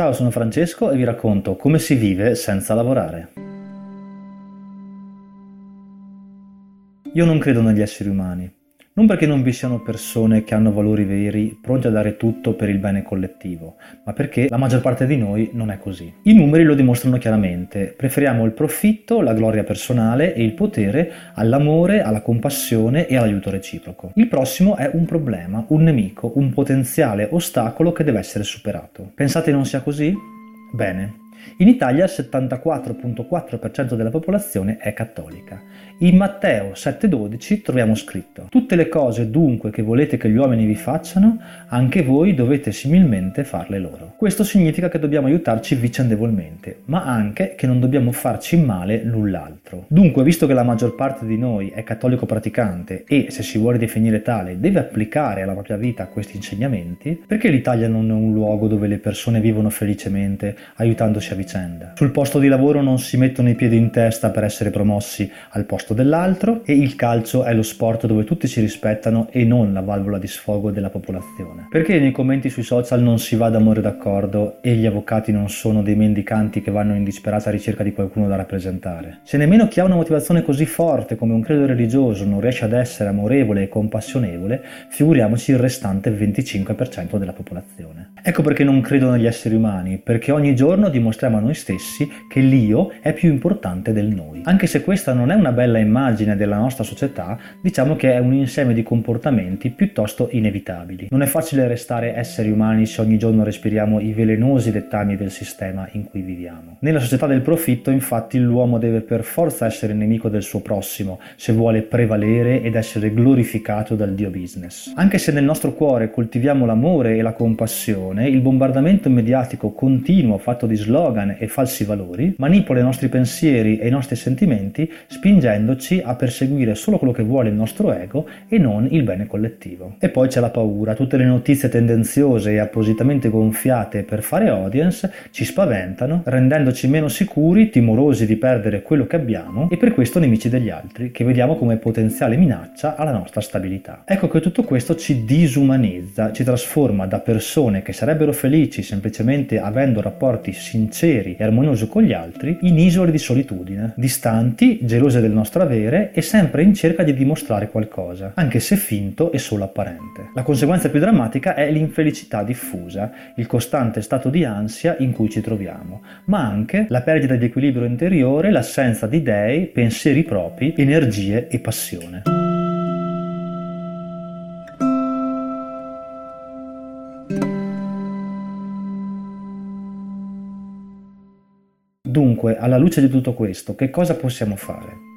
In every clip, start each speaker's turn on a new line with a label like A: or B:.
A: Ciao, sono Francesco e vi racconto come si vive senza lavorare. Io non credo negli esseri umani. Non perché non vi siano persone che hanno valori veri, pronte a dare tutto per il bene collettivo, ma perché la maggior parte di noi non è così. I numeri lo dimostrano chiaramente. Preferiamo il profitto, la gloria personale e il potere all'amore, alla compassione e all'aiuto reciproco. Il prossimo è un problema, un nemico, un potenziale ostacolo che deve essere superato. Pensate non sia così? Bene, in Italia il 74.4% della popolazione è cattolica. In Matteo 7.12 troviamo scritto Tutte le cose dunque che volete che gli uomini vi facciano, anche voi dovete similmente farle loro. Questo significa che dobbiamo aiutarci vicendevolmente, ma anche che non dobbiamo farci male l'un l'altro. Dunque, visto che la maggior parte di noi è cattolico praticante e, se si vuole definire tale, deve applicare alla propria vita questi insegnamenti, perché l'Italia non è un luogo dove le persone vivono felicemente aiutandosi a vicenda. Sul posto di lavoro non si mettono i piedi in testa per essere promossi al posto dell'altro e il calcio è lo sport dove tutti si rispettano e non la valvola di sfogo della popolazione. Perché nei commenti sui social non si va d'amore d'accordo e gli avvocati non sono dei mendicanti che vanno in disperata ricerca di qualcuno da rappresentare? Se nemmeno chi ha una motivazione così forte come un credo religioso non riesce ad essere amorevole e compassionevole, figuriamoci il restante 25% della popolazione. Ecco perché non credo negli esseri umani, perché ogni giorno dimostriamo dimostriamo a noi stessi che l'io è più importante del noi. Anche se questa non è una bella immagine della nostra società, diciamo che è un insieme di comportamenti piuttosto inevitabili. Non è facile restare esseri umani se ogni giorno respiriamo i velenosi dettami del sistema in cui viviamo. Nella società del profitto, infatti, l'uomo deve per forza essere nemico del suo prossimo se vuole prevalere ed essere glorificato dal dio business. Anche se nel nostro cuore coltiviamo l'amore e la compassione, il bombardamento mediatico continuo fatto di slogan slogan e falsi valori, manipola i nostri pensieri e i nostri sentimenti spingendoci a perseguire solo quello che vuole il nostro ego e non il bene collettivo. E poi c'è la paura, tutte le notizie tendenziose e appositamente gonfiate per fare audience ci spaventano, rendendoci meno sicuri, timorosi di perdere quello che abbiamo e per questo nemici degli altri, che vediamo come potenziale minaccia alla nostra stabilità. Ecco che tutto questo ci disumanizza, ci trasforma da persone che sarebbero felici semplicemente avendo rapporti sinceri sinceri e armoniosi con gli altri in isole di solitudine, distanti, gelose del nostro avere e sempre in cerca di dimostrare qualcosa, anche se finto e solo apparente. La conseguenza più drammatica è l'infelicità diffusa, il costante stato di ansia in cui ci troviamo, ma anche la perdita di equilibrio interiore, l'assenza di dei, pensieri propri, energie e passione. Dunque, alla luce di tutto questo, che cosa possiamo fare?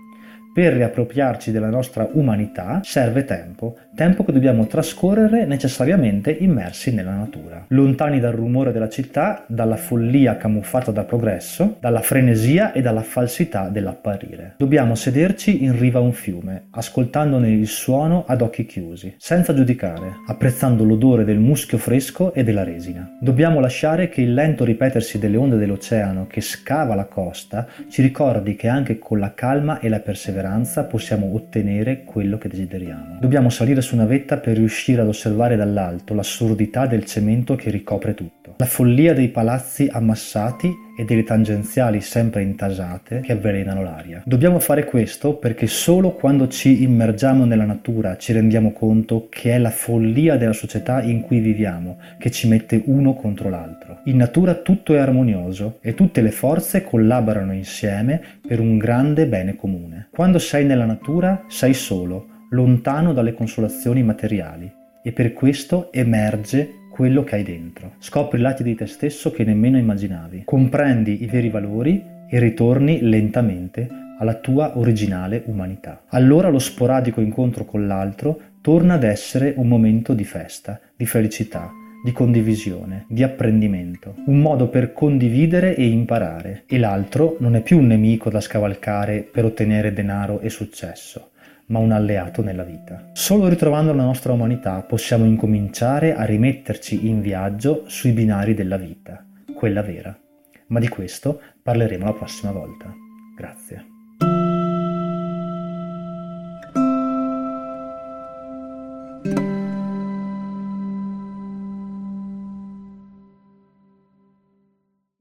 A: Per riappropriarci della nostra umanità serve tempo, tempo che dobbiamo trascorrere necessariamente immersi nella natura, lontani dal rumore della città, dalla follia camuffata da progresso, dalla frenesia e dalla falsità dell'apparire. Dobbiamo sederci in riva a un fiume, ascoltandone il suono ad occhi chiusi, senza giudicare, apprezzando l'odore del muschio fresco e della resina. Dobbiamo lasciare che il lento ripetersi delle onde dell'oceano che scava la costa ci ricordi che anche con la calma e la perseveranza perseveranza possiamo ottenere quello che desideriamo. Dobbiamo salire su una vetta per riuscire ad osservare dall'alto l'assurdità del cemento che ricopre tutto, la follia dei palazzi ammassati e delle tangenziali sempre intasate che avvelenano l'aria. Dobbiamo fare questo perché solo quando ci immergiamo nella natura ci rendiamo conto che è la follia della società in cui viviamo che ci mette uno contro l'altro. In natura tutto è armonioso e tutte le forze collaborano insieme per un grande bene comune. Quando sei nella natura sei solo, lontano dalle consolazioni materiali e per questo emerge quello che hai dentro. Scopri lati di te stesso che nemmeno immaginavi. Comprendi i veri valori e ritorni lentamente alla tua originale umanità. Allora lo sporadico incontro con l'altro torna ad essere un momento di festa, di felicità, di condivisione, di apprendimento, un modo per condividere e imparare. E l'altro non è più un nemico da scavalcare per ottenere denaro e successo ma un alleato nella vita. Solo ritrovando la nostra umanità possiamo incominciare a rimetterci in viaggio sui binari della vita, quella vera. Ma di questo parleremo la prossima volta. Grazie.